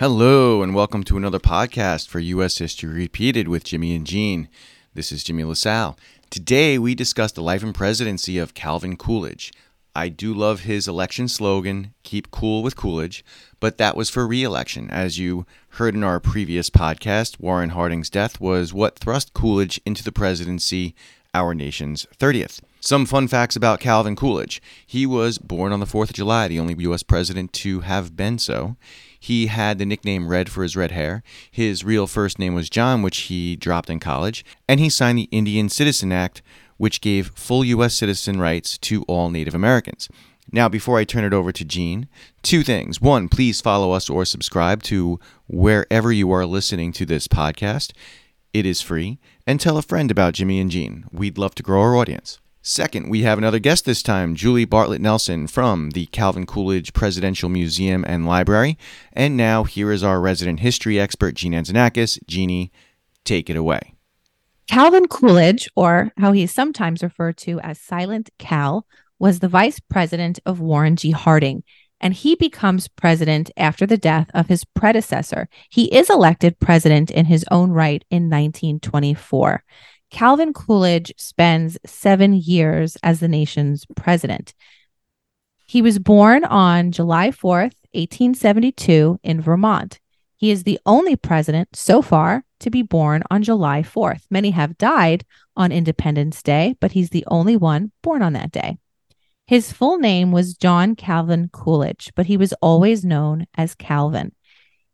Hello, and welcome to another podcast for U.S. History Repeated with Jimmy and Jean. This is Jimmy LaSalle. Today, we discuss the life and presidency of Calvin Coolidge. I do love his election slogan, Keep Cool with Coolidge, but that was for re election. As you heard in our previous podcast, Warren Harding's death was what thrust Coolidge into the presidency, our nation's 30th. Some fun facts about Calvin Coolidge. He was born on the 4th of July, the only U.S. president to have been so. He had the nickname Red for his red hair. His real first name was John, which he dropped in college. And he signed the Indian Citizen Act, which gave full U.S. citizen rights to all Native Americans. Now, before I turn it over to Jean, two things. One, please follow us or subscribe to wherever you are listening to this podcast. It is free. And tell a friend about Jimmy and Jean. We'd love to grow our audience. Second, we have another guest this time, Julie Bartlett Nelson from the Calvin Coolidge Presidential Museum and Library. And now here is our resident history expert, Jean Anzanakis. Jeannie, take it away. Calvin Coolidge, or how he is sometimes referred to as Silent Cal, was the vice president of Warren G. Harding, and he becomes president after the death of his predecessor. He is elected president in his own right in 1924. Calvin Coolidge spends seven years as the nation's president. He was born on July 4th, 1872, in Vermont. He is the only president so far to be born on July 4th. Many have died on Independence Day, but he's the only one born on that day. His full name was John Calvin Coolidge, but he was always known as Calvin.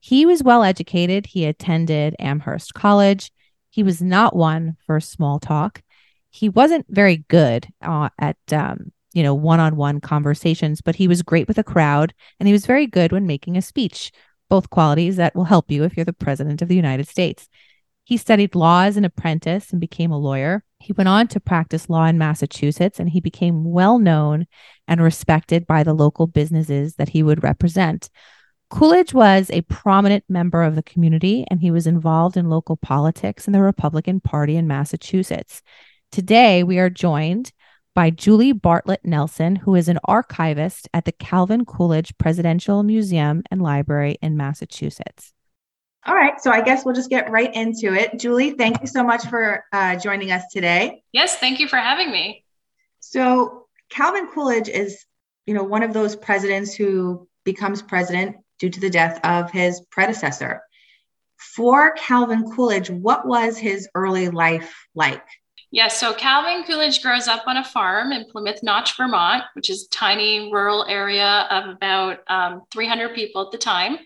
He was well educated. He attended Amherst College. He was not one for small talk. He wasn't very good uh, at, um, you know, one on one conversations, but he was great with a crowd and he was very good when making a speech, both qualities that will help you if you're the president of the United States. He studied law as an apprentice and became a lawyer. He went on to practice law in Massachusetts and he became well known and respected by the local businesses that he would represent. Coolidge was a prominent member of the community and he was involved in local politics in the Republican Party in Massachusetts. Today, we are joined by Julie Bartlett Nelson, who is an archivist at the Calvin Coolidge Presidential Museum and Library in Massachusetts. All right, so I guess we'll just get right into it. Julie, thank you so much for uh, joining us today. Yes, thank you for having me. So, Calvin Coolidge is, you know, one of those presidents who becomes president due to the death of his predecessor. For Calvin Coolidge, what was his early life like? Yes, so Calvin Coolidge grows up on a farm in Plymouth Notch, Vermont, which is a tiny rural area of about um, 300 people at the time.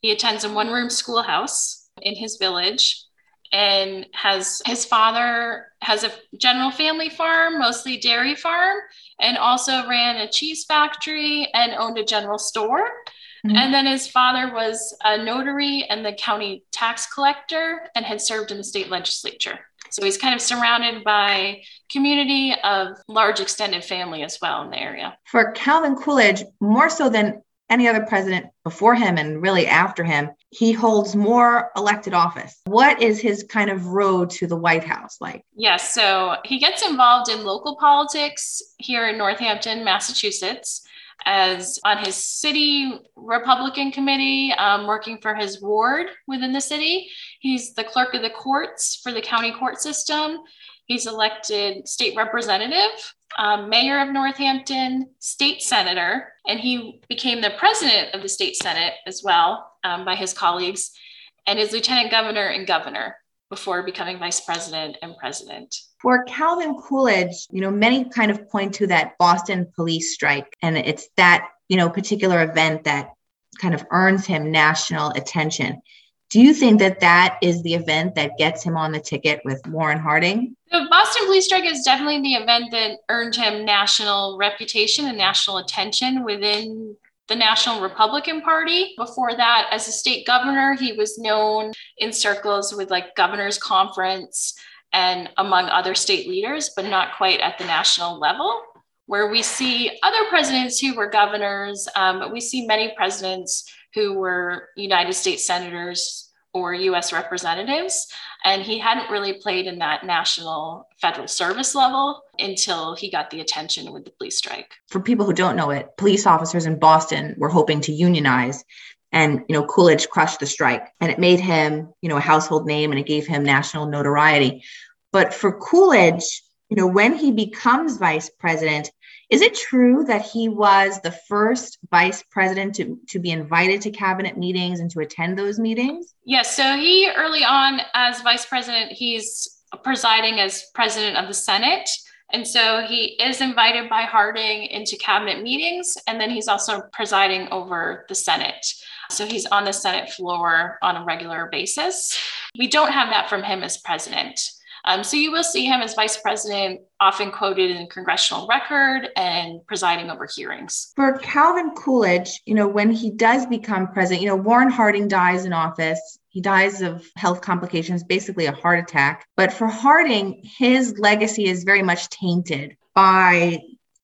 He attends a one room schoolhouse in his village and has his father has a general family farm, mostly dairy farm, and also ran a cheese factory and owned a general store. Mm-hmm. And then his father was a notary and the county tax collector and had served in the state legislature. So he's kind of surrounded by community of large extended family as well in the area. For Calvin Coolidge, more so than any other president before him and really after him, he holds more elected office. What is his kind of road to the White House like? Yes, so he gets involved in local politics here in Northampton, Massachusetts as on his city Republican committee, um, working for his ward within the city. He's the clerk of the courts for the county court system. He's elected state representative, um, mayor of Northampton, state senator, and he became the president of the state senate as well um, by his colleagues, and is lieutenant governor and governor before becoming vice president and president. For Calvin Coolidge, you know, many kind of point to that Boston police strike, and it's that, you know, particular event that kind of earns him national attention. Do you think that that is the event that gets him on the ticket with Warren Harding? The Boston police strike is definitely the event that earned him national reputation and national attention within the National Republican Party. Before that, as a state governor, he was known in circles with like governor's conference and among other state leaders, but not quite at the national level. Where we see other presidents who were governors, um, but we see many presidents who were United States senators or US representatives. And he hadn't really played in that national federal service level until he got the attention with the police strike. For people who don't know it, police officers in Boston were hoping to unionize And, you know, Coolidge crushed the strike and it made him, you know, a household name and it gave him national notoriety. But for Coolidge, you know, when he becomes vice president, is it true that he was the first vice president to, to be invited to cabinet meetings and to attend those meetings? Yes. So he early on, as vice president, he's presiding as president of the Senate. And so he is invited by Harding into cabinet meetings, and then he's also presiding over the Senate. So he's on the Senate floor on a regular basis. We don't have that from him as president. Um, so you will see him as vice president, often quoted in congressional record and presiding over hearings. For Calvin Coolidge, you know, when he does become president, you know, Warren Harding dies in office. He dies of health complications, basically a heart attack. But for Harding, his legacy is very much tainted by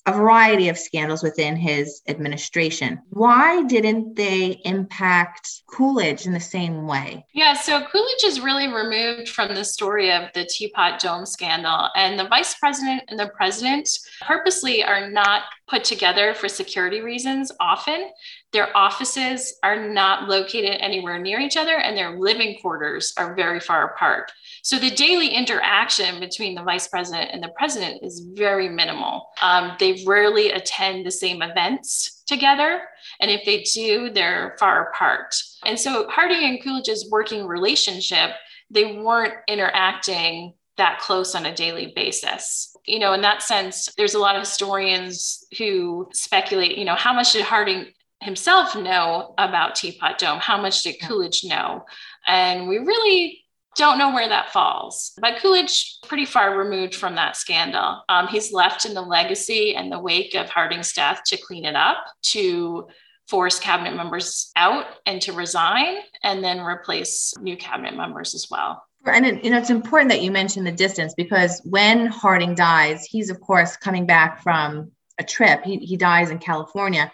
a variety of scandals within his administration. Why didn't they impact Coolidge in the same way? Yeah, so Coolidge is really removed from the story of the Teapot Dome scandal, and the vice president and the president purposely are not put together for security reasons often. Their offices are not located anywhere near each other, and their living quarters are very far apart. So the daily interaction between the vice president and the president is very minimal. Um, they rarely attend the same events together. And if they do, they're far apart. And so Harding and Coolidge's working relationship, they weren't interacting that close on a daily basis. You know, in that sense, there's a lot of historians who speculate, you know, how much did Harding himself know about Teapot Dome? How much did Coolidge know? And we really don't know where that falls. But Coolidge, pretty far removed from that scandal. Um, he's left in the legacy and the wake of Harding's death to clean it up, to force cabinet members out and to resign, and then replace new cabinet members as well. And it, you know, it's important that you mention the distance because when Harding dies, he's of course coming back from a trip. He, he dies in California.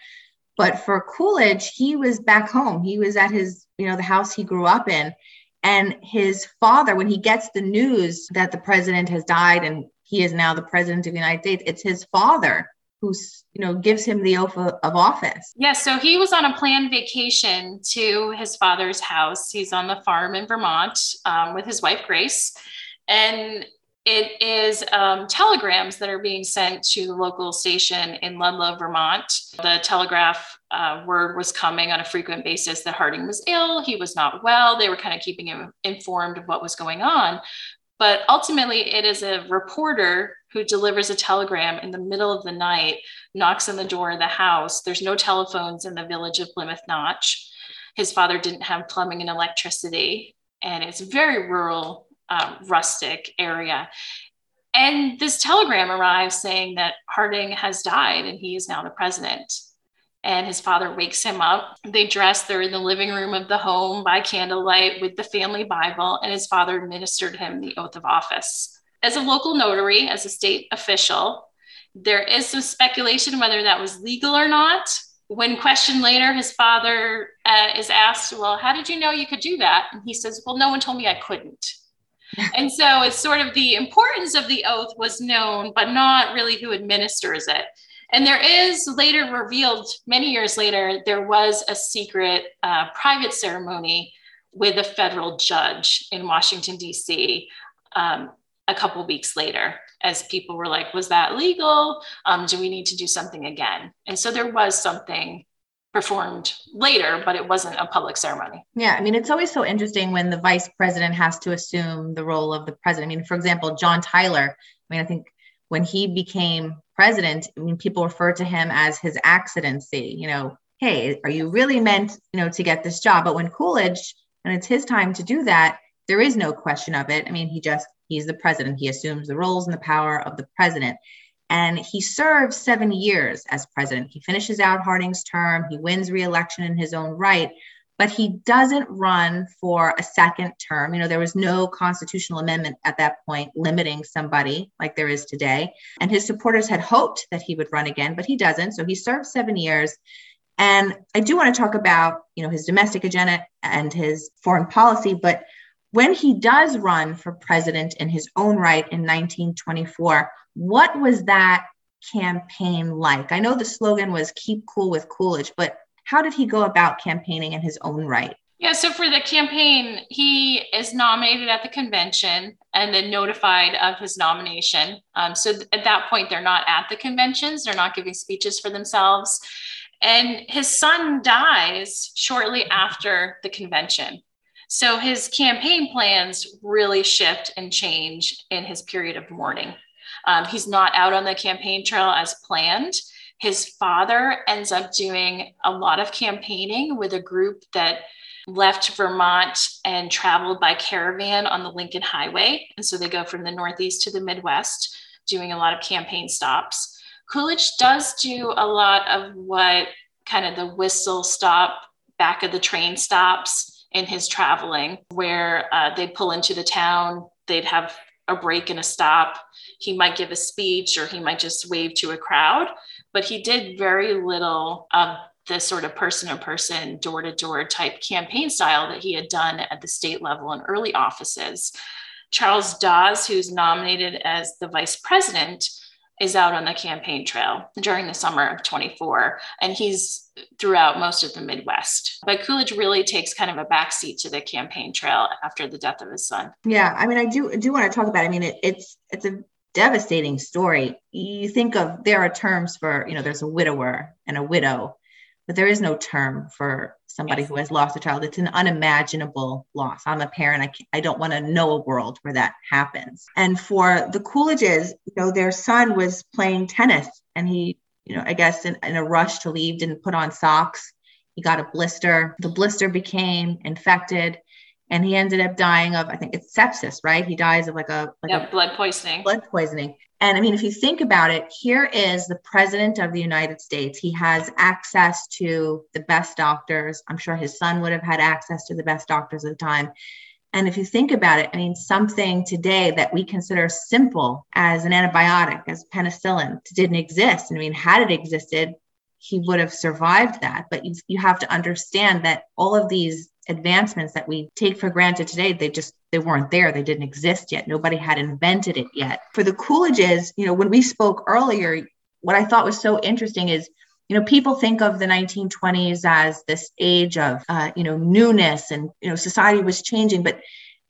But for Coolidge, he was back home. He was at his, you know, the house he grew up in. And his father, when he gets the news that the president has died and he is now the president of the United States, it's his father who's you know gives him the oath of office. Yes, yeah, so he was on a planned vacation to his father's house. He's on the farm in Vermont um, with his wife Grace, and it is um, telegrams that are being sent to the local station in Ludlow, Vermont. The telegraph uh, word was coming on a frequent basis that Harding was ill, he was not well. They were kind of keeping him informed of what was going on. But ultimately, it is a reporter who delivers a telegram in the middle of the night, knocks on the door of the house. There's no telephones in the village of Plymouth Notch. His father didn't have plumbing and electricity, and it's very rural, uh, rustic area. And this telegram arrives saying that Harding has died and he is now the president and his father wakes him up. They dress, they're in the living room of the home by candlelight with the family Bible, and his father administered him the oath of office. As a local notary, as a state official, there is some speculation whether that was legal or not. When questioned later, his father uh, is asked, Well, how did you know you could do that? And he says, Well, no one told me I couldn't. And so it's sort of the importance of the oath was known, but not really who administers it. And there is later revealed, many years later, there was a secret uh, private ceremony with a federal judge in Washington, D.C. Um, a couple weeks later, as people were like, was that legal? Um, do we need to do something again? And so there was something performed later, but it wasn't a public ceremony. Yeah, I mean, it's always so interesting when the vice president has to assume the role of the president. I mean, for example, John Tyler, I mean, I think when he became president, I mean, people refer to him as his accidency, you know, hey, are you really meant, you know, to get this job? But when Coolidge, and it's his time to do that, there is no question of it. I mean, he just, he's the president. He assumes the roles and the power of the president. And he serves seven years as president. He finishes out Harding's term. He wins reelection in his own right but he doesn't run for a second term. You know, there was no constitutional amendment at that point limiting somebody like there is today. And his supporters had hoped that he would run again, but he doesn't. So he served seven years. And I do want to talk about, you know, his domestic agenda and his foreign policy, but when he does run for president in his own right in 1924, what was that campaign like? I know the slogan was keep cool with Coolidge, but how did he go about campaigning in his own right? Yeah, so for the campaign, he is nominated at the convention and then notified of his nomination. Um, so th- at that point, they're not at the conventions, they're not giving speeches for themselves. And his son dies shortly after the convention. So his campaign plans really shift and change in his period of mourning. Um, he's not out on the campaign trail as planned. His father ends up doing a lot of campaigning with a group that left Vermont and traveled by caravan on the Lincoln Highway. And so they go from the Northeast to the Midwest, doing a lot of campaign stops. Coolidge does do a lot of what kind of the whistle stop back of the train stops in his traveling, where uh, they'd pull into the town, they'd have a break and a stop. He might give a speech or he might just wave to a crowd, but he did very little of the sort of person to person, door to door type campaign style that he had done at the state level in early offices. Charles Dawes, who's nominated as the vice president, is out on the campaign trail during the summer of 24, and he's throughout most of the Midwest. But Coolidge really takes kind of a backseat to the campaign trail after the death of his son. Yeah, I mean, I do do want to talk about. I mean, it, it's it's a devastating story. You think of there are terms for you know there's a widower and a widow but there is no term for somebody yes. who has lost a child. It's an unimaginable loss. I'm a parent. I, I don't want to know a world where that happens. And for the Coolidges, you know, their son was playing tennis and he, you know, I guess in, in a rush to leave, didn't put on socks. He got a blister. The blister became infected and he ended up dying of, I think it's sepsis, right? He dies of like a, like yeah, a blood poisoning. Blood poisoning. And I mean, if you think about it, here is the president of the United States. He has access to the best doctors. I'm sure his son would have had access to the best doctors at the time. And if you think about it, I mean, something today that we consider simple as an antibiotic, as penicillin, didn't exist. I mean, had it existed, he would have survived that. But you, you have to understand that all of these advancements that we take for granted today they just they weren't there. They didn't exist yet. Nobody had invented it yet. For the coolidges you know when we spoke earlier what i thought was so interesting is you know people think of the 1920s as this age of uh, you know newness and you know society was changing but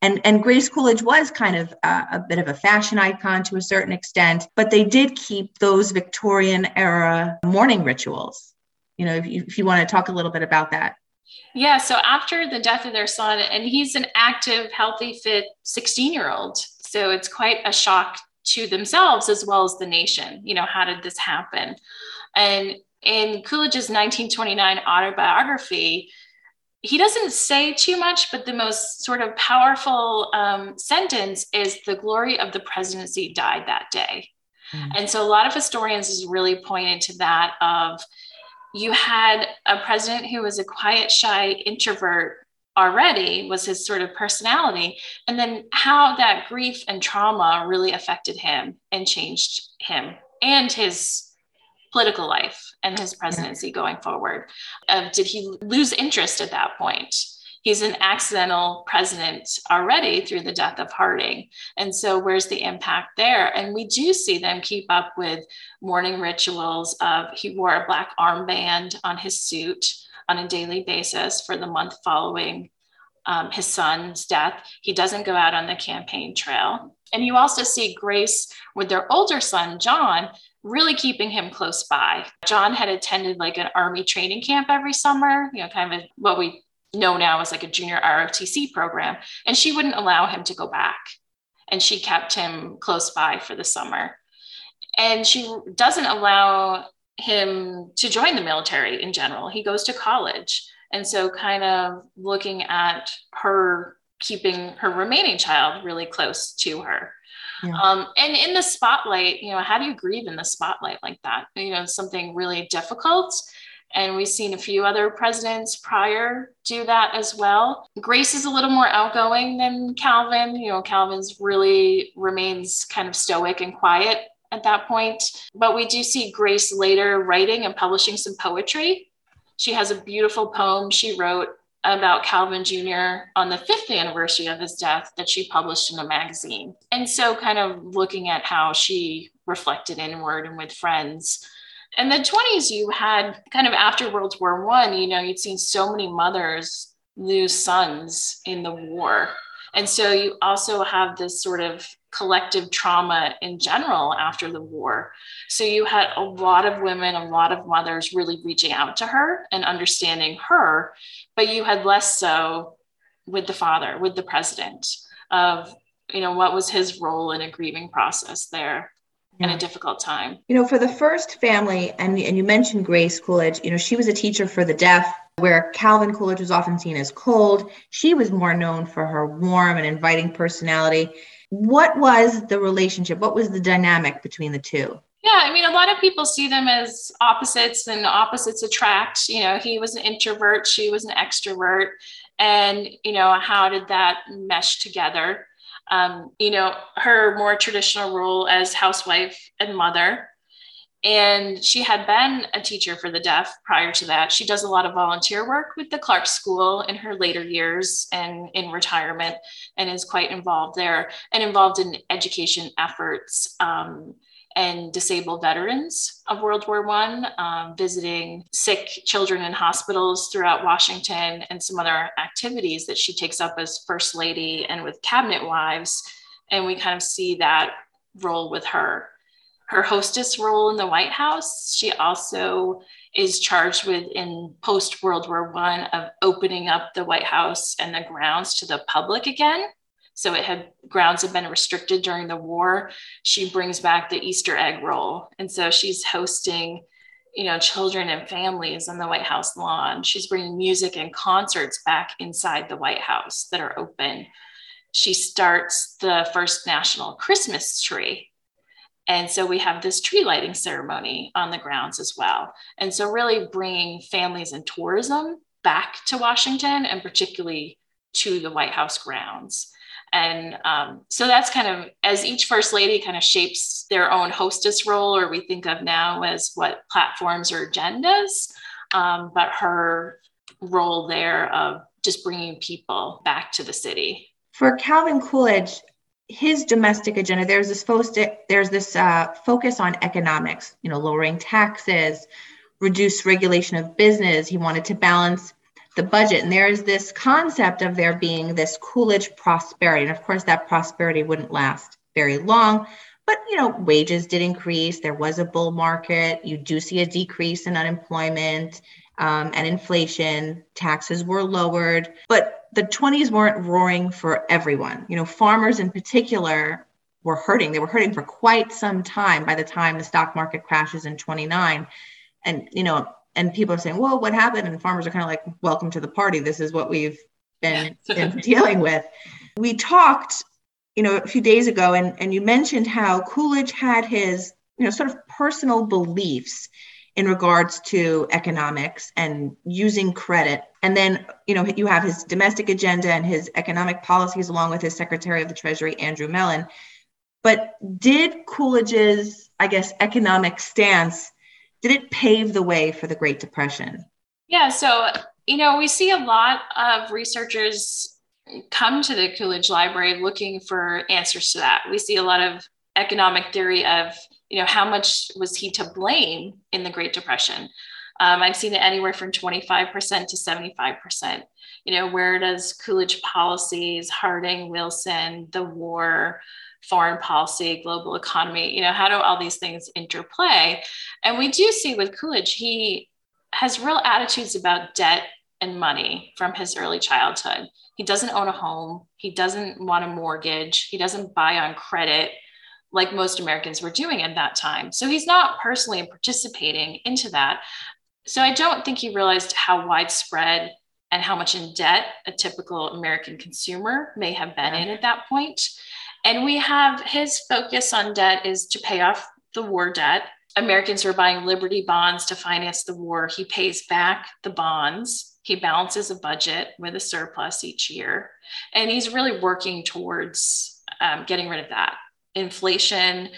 and and grace coolidge was kind of uh, a bit of a fashion icon to a certain extent but they did keep those victorian era mourning rituals. You know if you, if you want to talk a little bit about that yeah. So after the death of their son, and he's an active, healthy, fit 16 year old. So it's quite a shock to themselves as well as the nation. You know, how did this happen? And in Coolidge's 1929 autobiography, he doesn't say too much, but the most sort of powerful um, sentence is the glory of the presidency died that day. Mm. And so a lot of historians is really pointed to that of you had a president who was a quiet, shy introvert already was his sort of personality. And then how that grief and trauma really affected him and changed him and his political life and his presidency yeah. going forward. Uh, did he lose interest at that point he's an accidental president already through the death of Harding. And so, where's the impact there? And we do see them keep up with mourning rituals of he wore a black armband on his suit on a daily basis for the month following um, his son's death. He doesn't go out on the campaign trail. And you also see Grace with their older son, John, really keeping him close by. John had attended like an army training camp every summer, you know, kind of what we know now as like a junior ROTC program. And she wouldn't allow him to go back. And she kept him close by for the summer. And she doesn't allow him to join the military in general. He goes to college. And so, kind of looking at her keeping her remaining child really close to her. Yeah. Um, and in the spotlight, you know, how do you grieve in the spotlight like that? You know, something really difficult and we've seen a few other presidents prior do that as well. Grace is a little more outgoing than Calvin. You know, Calvin's really remains kind of stoic and quiet at that point. But we do see Grace later writing and publishing some poetry. She has a beautiful poem she wrote about Calvin Jr. on the fifth anniversary of his death that she published in a magazine. And so, kind of looking at how she reflected inward and with friends in the 20s you had kind of after world war one you know you'd seen so many mothers lose sons in the war. And so you also have this sort of collective trauma in general after the war. So you had a lot of women a lot of mothers really reaching out to her and understanding her but you had less so with the father with the president of you know what was his role in a grieving process there yeah. in a difficult time. You know, for the first family, and, and you mentioned Grace Coolidge, you know, she was a teacher for the deaf, where Calvin Coolidge was often seen as cold. She was more known for her warm and inviting personality. What was the relationship? What was the dynamic between the two? Yeah, I mean, a lot of people see them as opposites and opposites attract. You know, he was an introvert, she was an extrovert. And, you know, how did that mesh together? Um, you know, her more traditional role as housewife and mother. And she had been a teacher for the deaf prior to that. She does a lot of volunteer work with the Clarke School in her later years and in retirement, and is quite involved there and involved in education efforts. Um, and disabled veterans of World War One, um, visiting sick children in hospitals throughout Washington, and some other activities that she takes up as First Lady and with cabinet wives. And we kind of see that role with her. Her hostess role in the White House, she also is charged with in post World War One of opening up the White House and the grounds to the public again so it had grounds had been restricted during the war. She brings back the Easter egg roll. And so she's hosting, you know, children and families on the White House lawn. She's bringing music and concerts back inside the White House that are open. She starts the first national Christmas tree. And so we have this tree lighting ceremony on the grounds as well. And so, really bringing families and tourism back to Washington and particularly to the White House grounds. And um, so that's kind of as each first lady kind of shapes their own hostess role, or we think of now as what platforms or agendas. Um, but her role there of just bringing people back to the city. For Calvin Coolidge, his domestic agenda, there's this fo- there's this uh, focus on economics, you know, lowering taxes, reduce regulation of business. He wanted to balance the budget. And there is this concept of there being this Coolidge prosperity. And of course, that prosperity wouldn't last very long. But you know, wages did increase. There was a bull market. You do see a decrease in unemployment um, and inflation. Taxes were lowered, but the 20s weren't roaring for everyone. You know, farmers in particular were hurting. They were hurting for quite some time by the time the stock market crashes in 29. And you know, and people are saying, "Well, what happened?" And farmers are kind of like, "Welcome to the party. This is what we've been, been dealing with." We talked, you know, a few days ago, and and you mentioned how Coolidge had his, you know, sort of personal beliefs in regards to economics and using credit. And then, you know, you have his domestic agenda and his economic policies, along with his Secretary of the Treasury, Andrew Mellon. But did Coolidge's, I guess, economic stance did it pave the way for the Great Depression? Yeah, so you know, we see a lot of researchers come to the Coolidge Library looking for answers to that. We see a lot of economic theory of, you know, how much was he to blame in the Great Depression? Um, I've seen it anywhere from 25% to 75%. You know, where does Coolidge policies, Harding, Wilson, the war, foreign policy, global economy, you know, how do all these things interplay? And we do see with Coolidge, he has real attitudes about debt and money from his early childhood. He doesn't own a home, he doesn't want a mortgage, he doesn't buy on credit like most Americans were doing at that time. So he's not personally participating into that. So I don't think he realized how widespread and how much in debt a typical American consumer may have been in at that point. And we have his focus on debt is to pay off the war debt. Americans are buying Liberty bonds to finance the war. He pays back the bonds. He balances a budget with a surplus each year. And he's really working towards um, getting rid of that. Inflation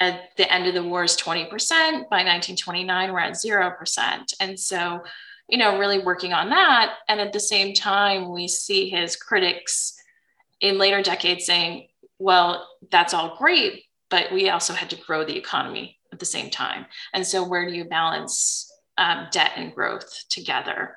at the end of the war is 20%. By 1929, we're at 0%. And so, you know, really working on that. And at the same time, we see his critics in later decades saying, well, that's all great, but we also had to grow the economy at the same time. And so, where do you balance um, debt and growth together?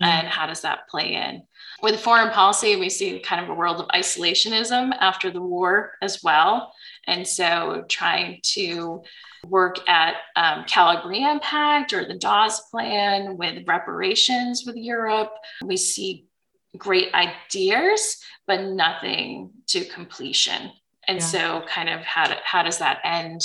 Mm-hmm. And how does that play in? With foreign policy, we see kind of a world of isolationism after the war as well. And so, trying to work at um, Kellogg-Briand Pact or the Dawes Plan with reparations with Europe. We see great ideas, but nothing to completion. And yeah. so, kind of, how, how does that end?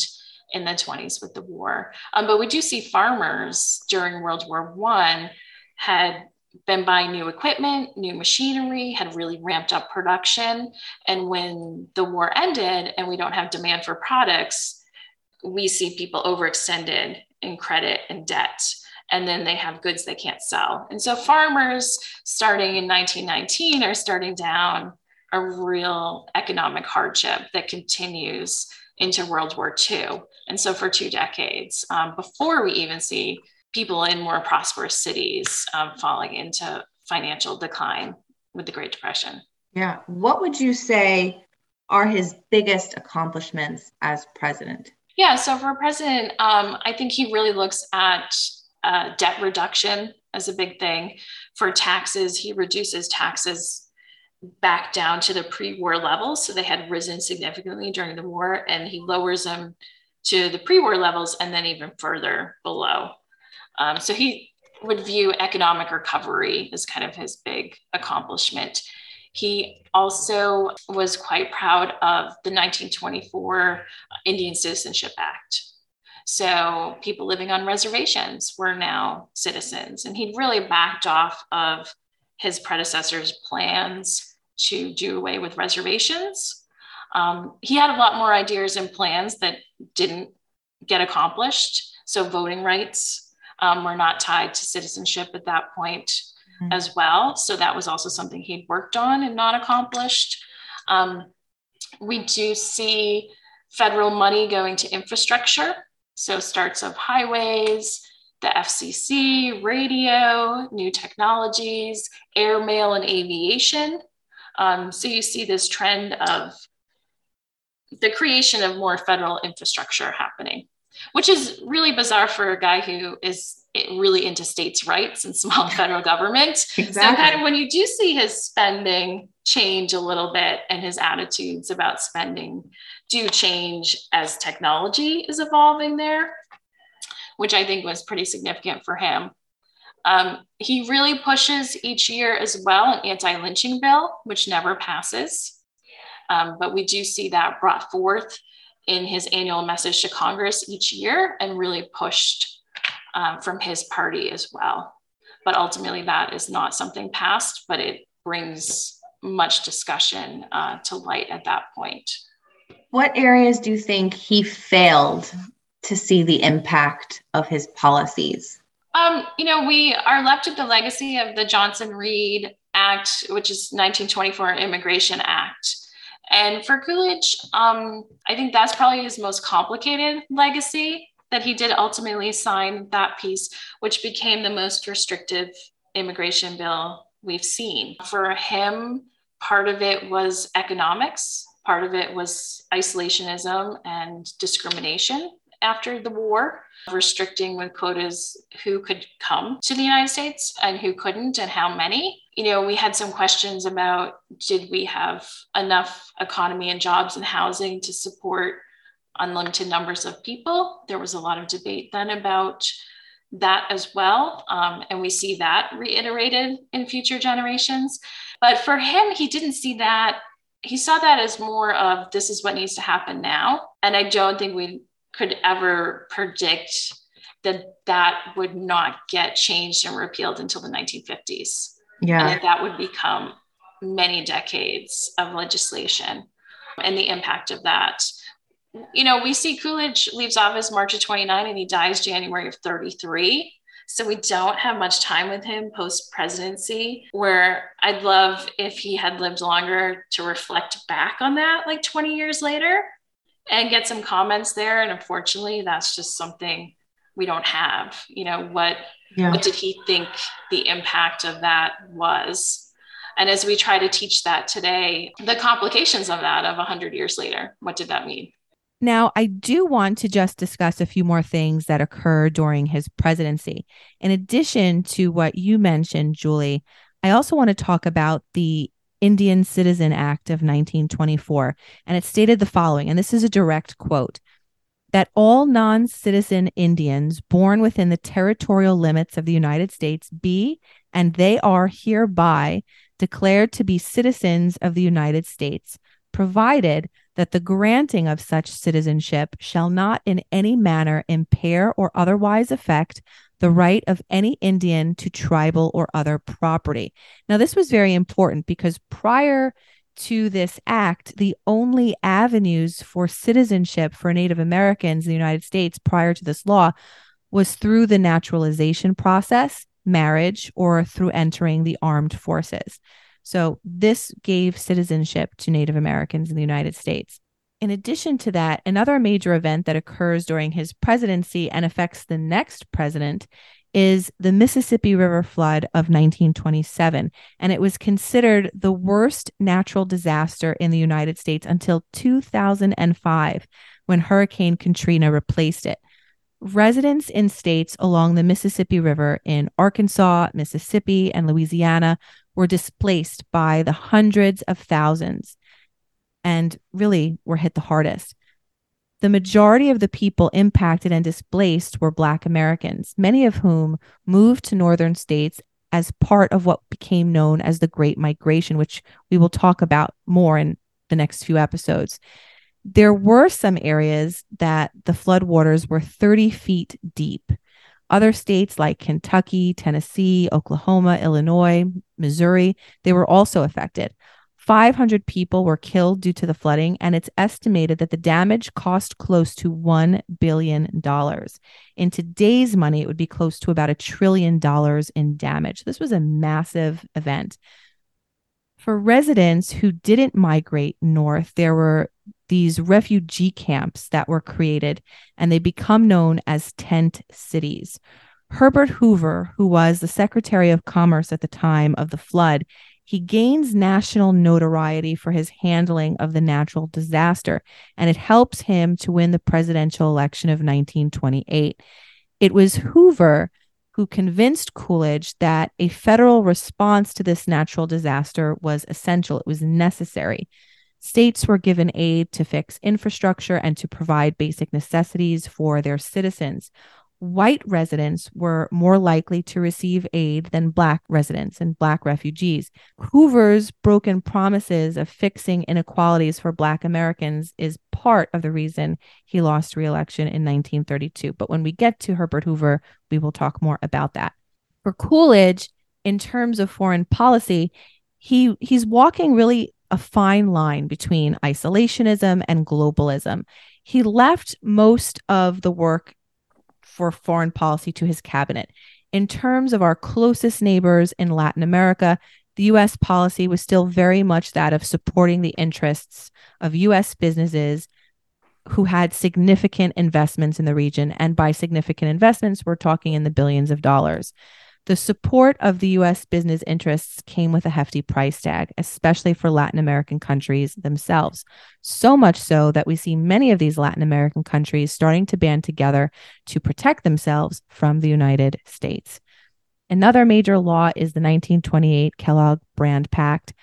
in the 20s with the war. Um, but we do see farmers during World War One had been buying new equipment, new machinery, had really ramped up production. And when the war ended and we don't have demand for products, we see people overextended in credit and debt. And then they have goods they can't sell. And so farmers starting in 1919 are starting down a real economic hardship that continues into World War II. And so for two decades, um, before we even see people in more prosperous cities um, falling into financial decline with the Great Depression. Yeah. What would you say are his biggest accomplishments as president? Yeah. So for president, um, I think he really looks at uh, debt reduction as a big thing. For taxes, he reduces taxes back down to the pre-war levels. So they had risen significantly during the war, and he lowers them to the pre-war levels and then even further below. Um, so he would view economic recovery as kind of his big accomplishment. He also was quite proud of the 1924 Indian Citizenship Act. So people living on reservations were now citizens, and he really backed off of his predecessor's plans to do away with reservations. Um, he had a lot more ideas and plans that didn't get accomplished. So voting rights um, were not tied to citizenship at that point mm-hmm. as well. So that was also something he'd worked on and not accomplished. Um, we do see federal money going to infrastructure. So starts of highways, the FCC, radio, new technologies, airmail and aviation. Um, so you see this trend of the creation of more federal infrastructure happening, which is really bizarre for a guy who is really into states' rights and small federal government. Exactly. So, kind of when you do see his spending change a little bit and his attitudes about spending do change as technology is evolving there, which I think was pretty significant for him. Um, he really pushes each year as well an anti lynching bill, which never passes. Um, but we do see that brought forth in his annual message to Congress each year and really pushed um, from his party as well. But ultimately, that is not something passed, but it brings much discussion uh, to light at that point. What areas do you think he failed to see the impact of his policies? Um, you know, we are left with the legacy of the Johnson Reed Act, which is 1924 Immigration Act. And for Coolidge, um, I think that's probably his most complicated legacy that he did ultimately sign that piece, which became the most restrictive immigration bill we've seen. For him, part of it was economics, part of it was isolationism and discrimination after the war, restricting with quotas who could come to the United States and who couldn't and how many. You know, we had some questions about did we have enough economy and jobs and housing to support unlimited numbers of people? There was a lot of debate then about that as well. Um, and we see that reiterated in future generations. But for him, he didn't see that. He saw that as more of this is what needs to happen now. And I don't think we could ever predict that that would not get changed and repealed until the 1950s. Yeah. And that, that would become many decades of legislation and the impact of that. You know, we see Coolidge leaves office March of 29 and he dies January of 33. So we don't have much time with him post presidency, where I'd love if he had lived longer to reflect back on that like 20 years later and get some comments there. And unfortunately, that's just something we don't have. You know, what yeah. what did he think the impact of that was? And as we try to teach that today, the complications of that of 100 years later, what did that mean? Now, I do want to just discuss a few more things that occur during his presidency. In addition to what you mentioned, Julie, I also want to talk about the Indian Citizen Act of 1924. And it stated the following, and this is a direct quote that all non citizen Indians born within the territorial limits of the United States be, and they are hereby declared to be citizens of the United States, provided that the granting of such citizenship shall not in any manner impair or otherwise affect the mm. right of any Indian to tribal or other property. Now, this was very important because prior to this act, the only avenues for citizenship for Native Americans in the United States prior to this law was through the naturalization process, marriage, or through entering the armed forces. So, this gave citizenship to Native Americans in the United States. In addition to that, another major event that occurs during his presidency and affects the next president is the Mississippi River flood of 1927. And it was considered the worst natural disaster in the United States until 2005, when Hurricane Katrina replaced it. Residents in states along the Mississippi River in Arkansas, Mississippi, and Louisiana were displaced by the hundreds of thousands and really were hit the hardest. The majority of the people impacted and displaced were Black Americans, many of whom moved to northern states as part of what became known as the Great Migration, which we will talk about more in the next few episodes. There were some areas that the floodwaters were 30 feet deep. Other states like Kentucky, Tennessee, Oklahoma, Illinois, Missouri, they were also affected. 500 people were killed due to the flooding, and it's estimated that the damage cost close to $1 billion. In today's money, it would be close to about a trillion dollars in damage. This was a massive event. For residents who didn't migrate north, there were these refugee camps that were created, and they become known as tent cities. Herbert Hoover, who was the Secretary of Commerce at the time of the flood, he gains national notoriety for his handling of the natural disaster, and it helps him to win the presidential election of 1928. It was Hoover who convinced Coolidge that a federal response to this natural disaster was essential, it was necessary. States were given aid to fix infrastructure and to provide basic necessities for their citizens white residents were more likely to receive aid than black residents and black refugees. Hoover's broken promises of fixing inequalities for black Americans is part of the reason he lost reelection in 1932. But when we get to Herbert Hoover, we will talk more about that. For Coolidge, in terms of foreign policy, he he's walking really a fine line between isolationism and globalism. He left most of the work for foreign policy to his cabinet. In terms of our closest neighbors in Latin America, the US policy was still very much that of supporting the interests of US businesses who had significant investments in the region. And by significant investments, we're talking in the billions of dollars. The support of the US business interests came with a hefty price tag, especially for Latin American countries themselves. So much so that we see many of these Latin American countries starting to band together to protect themselves from the United States. Another major law is the 1928 Kellogg Briand Pact.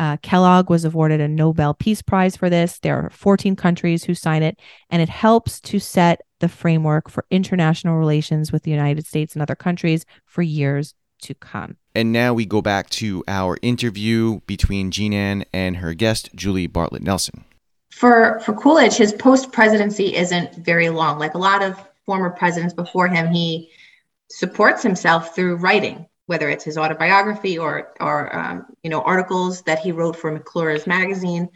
Uh, Kellogg was awarded a Nobel Peace Prize for this. There are 14 countries who sign it, and it helps to set the framework for international relations with the United States and other countries for years to come. And now we go back to our interview between Jean Ann and her guest, Julie Bartlett Nelson. For, for Coolidge, his post presidency isn't very long. Like a lot of former presidents before him, he supports himself through writing, whether it's his autobiography or, or um, you know, articles that he wrote for McClure's magazine.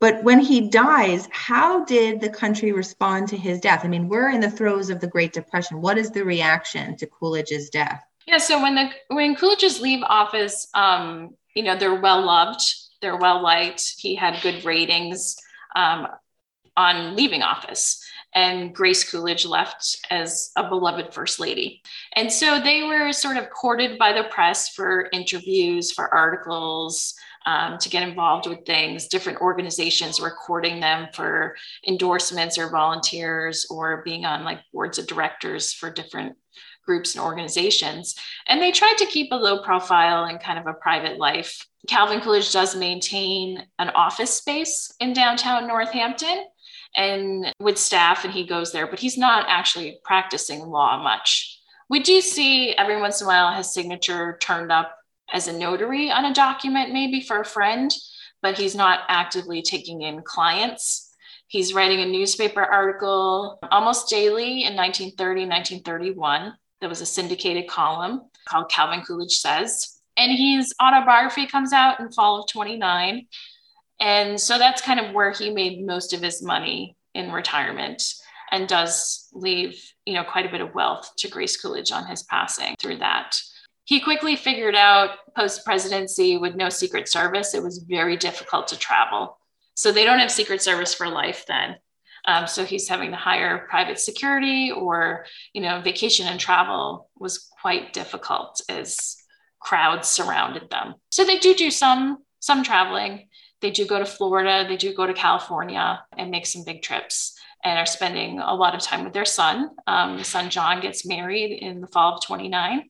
But when he dies, how did the country respond to his death? I mean, we're in the throes of the Great Depression. What is the reaction to Coolidge's death? Yeah, so when the when Coolidge's leave office, um, you know, they're well loved, they're well liked. He had good ratings um, on leaving office, and Grace Coolidge left as a beloved first lady. And so they were sort of courted by the press for interviews, for articles, um, to get involved with things, different organizations recording them for endorsements or volunteers or being on like boards of directors for different groups and organizations. And they tried to keep a low profile and kind of a private life. Calvin Coolidge does maintain an office space in downtown Northampton and with staff, and he goes there, but he's not actually practicing law much. We do see every once in a while his signature turned up as a notary on a document, maybe for a friend, but he's not actively taking in clients. He's writing a newspaper article almost daily in 1930, 1931. There was a syndicated column called Calvin Coolidge Says. And his autobiography comes out in fall of 29. And so that's kind of where he made most of his money in retirement and does leave, you know, quite a bit of wealth to Grace Coolidge on his passing through that. He quickly figured out post presidency with no Secret Service, it was very difficult to travel. So they don't have Secret Service for life then. Um, so he's having to hire private security or, you know, vacation and travel was quite difficult as crowds surrounded them. So they do do some some traveling. They do go to Florida, they do go to California and make some big trips and are spending a lot of time with their son. Um, son John gets married in the fall of 29.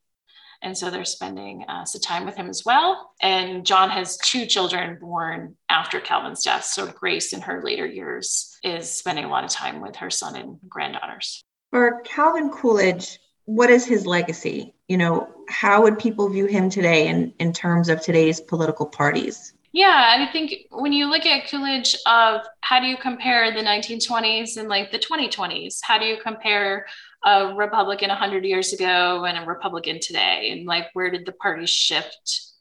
And so they're spending uh, some time with him as well. And John has two children born after Calvin's death. So Grace, in her later years, is spending a lot of time with her son and granddaughters. For Calvin Coolidge, what is his legacy? You know, how would people view him today in, in terms of today's political parties? Yeah, I think when you look at Coolidge of how do you compare the 1920s and like the 2020s? How do you compare a Republican 100 years ago and a Republican today? And like, where did the parties shift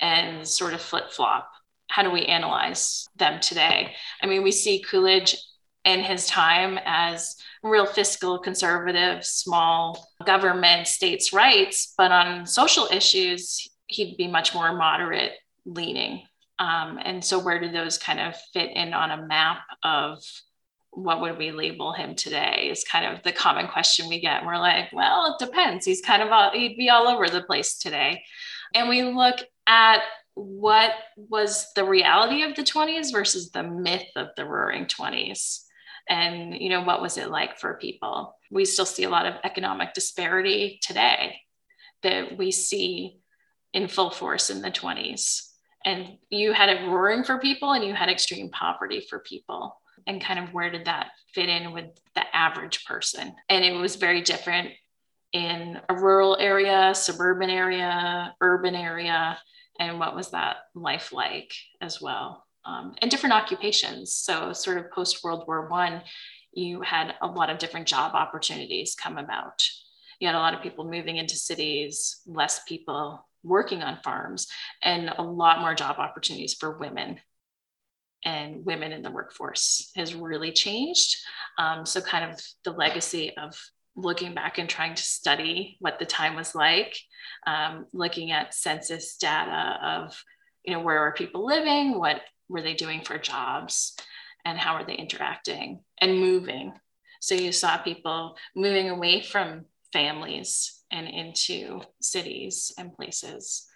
and sort of flip flop? How do we analyze them today? I mean, we see Coolidge in his time as real fiscal conservative, small government, states' rights, but on social issues, he'd be much more moderate leaning. Um, and so, where do those kind of fit in on a map of what would we label him today is kind of the common question we get. And we're like, well, it depends. He's kind of, all, he'd be all over the place today. And we look at what was the reality of the 20s versus the myth of the roaring 20s. And, you know, what was it like for people? We still see a lot of economic disparity today that we see in full force in the 20s. And you had it roaring for people and you had extreme poverty for people. And kind of where did that fit in with the average person? And it was very different in a rural area suburban area urban area and what was that life like as well? Um, and different occupations. So sort of post world war one you had a lot of different job opportunities come about. You had a lot of people moving into cities less people working on farms and a lot more job opportunities for women and women in the workforce has really changed. Um, so, kind of the legacy of looking back and trying to study what the time was like, um, looking at census data of, you know, where are people living, what were they doing for jobs, and how are they interacting and moving. So, you saw people moving away from families and into cities and places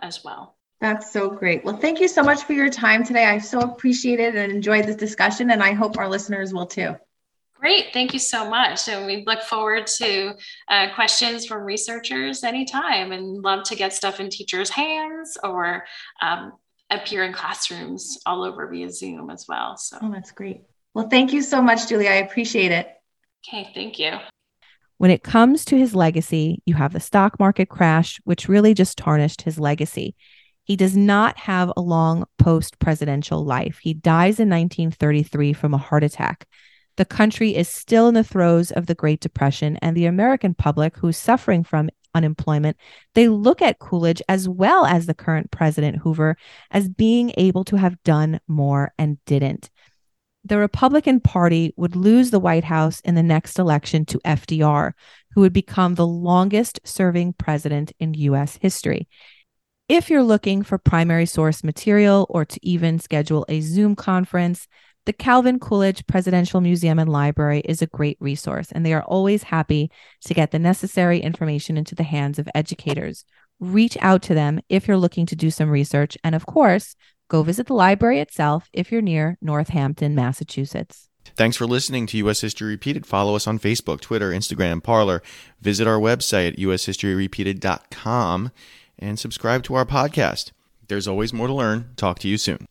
as well. That's so great. Well, thank you so much for your time today. I so appreciated and enjoyed this discussion, and I hope our listeners will too. Great. Thank you so much. And we look forward to uh, questions from researchers anytime and love to get stuff in teachers' hands or um, appear in classrooms all over via Zoom as well. So, oh, that's great. Well, thank you so much, Julie. I appreciate it. Okay. Thank you. When it comes to his legacy, you have the stock market crash, which really just tarnished his legacy. He does not have a long post presidential life. He dies in 1933 from a heart attack. The country is still in the throes of the Great Depression, and the American public who's suffering from unemployment, they look at Coolidge as well as the current president Hoover as being able to have done more and didn't. The Republican Party would lose the White House in the next election to FDR, who would become the longest serving president in U.S. history. If you're looking for primary source material or to even schedule a Zoom conference, the Calvin Coolidge Presidential Museum and Library is a great resource, and they are always happy to get the necessary information into the hands of educators. Reach out to them if you're looking to do some research, and of course, Go visit the library itself if you're near Northampton, Massachusetts. Thanks for listening to U.S. History Repeated. Follow us on Facebook, Twitter, Instagram, Parler. Visit our website at ushistoryrepeated.com and subscribe to our podcast. There's always more to learn. Talk to you soon.